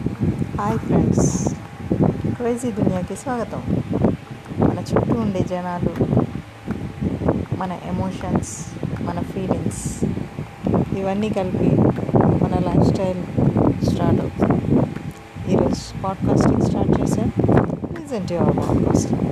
Hi friends crazy దునియాకి స్వాగతం. మన చుట్టూ ఉండే జనాలు మన ఎమోషన్స్ మన ఫీలింగ్స్ ఇవన్నీ కలిపి మన లైఫ్ స్టైల్ స్టార్ట్ అవుతుంది. ఈరోజు పాడ్కాస్టింగ్ స్టార్ట్ చేశాను రీజెంట్ యువర్ పాడ్కాస్టింగ్